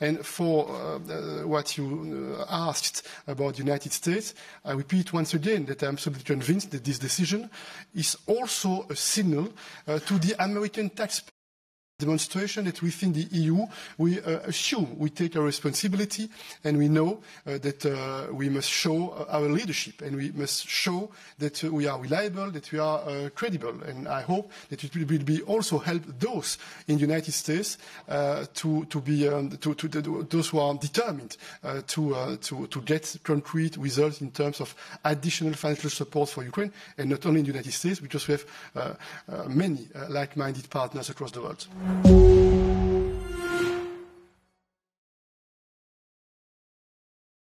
And for uh, what you uh, asked about the United States, I repeat once again that I'm absolutely convinced that this decision is also a signal uh, to the American taxpayer demonstration that within the EU we uh, assume we take our responsibility and we know uh, that uh, we must show uh, our leadership and we must show that uh, we are reliable, that we are uh, credible. And I hope that it will be also help those in the United States to, to be um, to, to, to, those who are determined to, to, to get concrete results in terms of additional financial support for Ukraine and not only in the United States because we have many like-minded partners across the world. Thank you.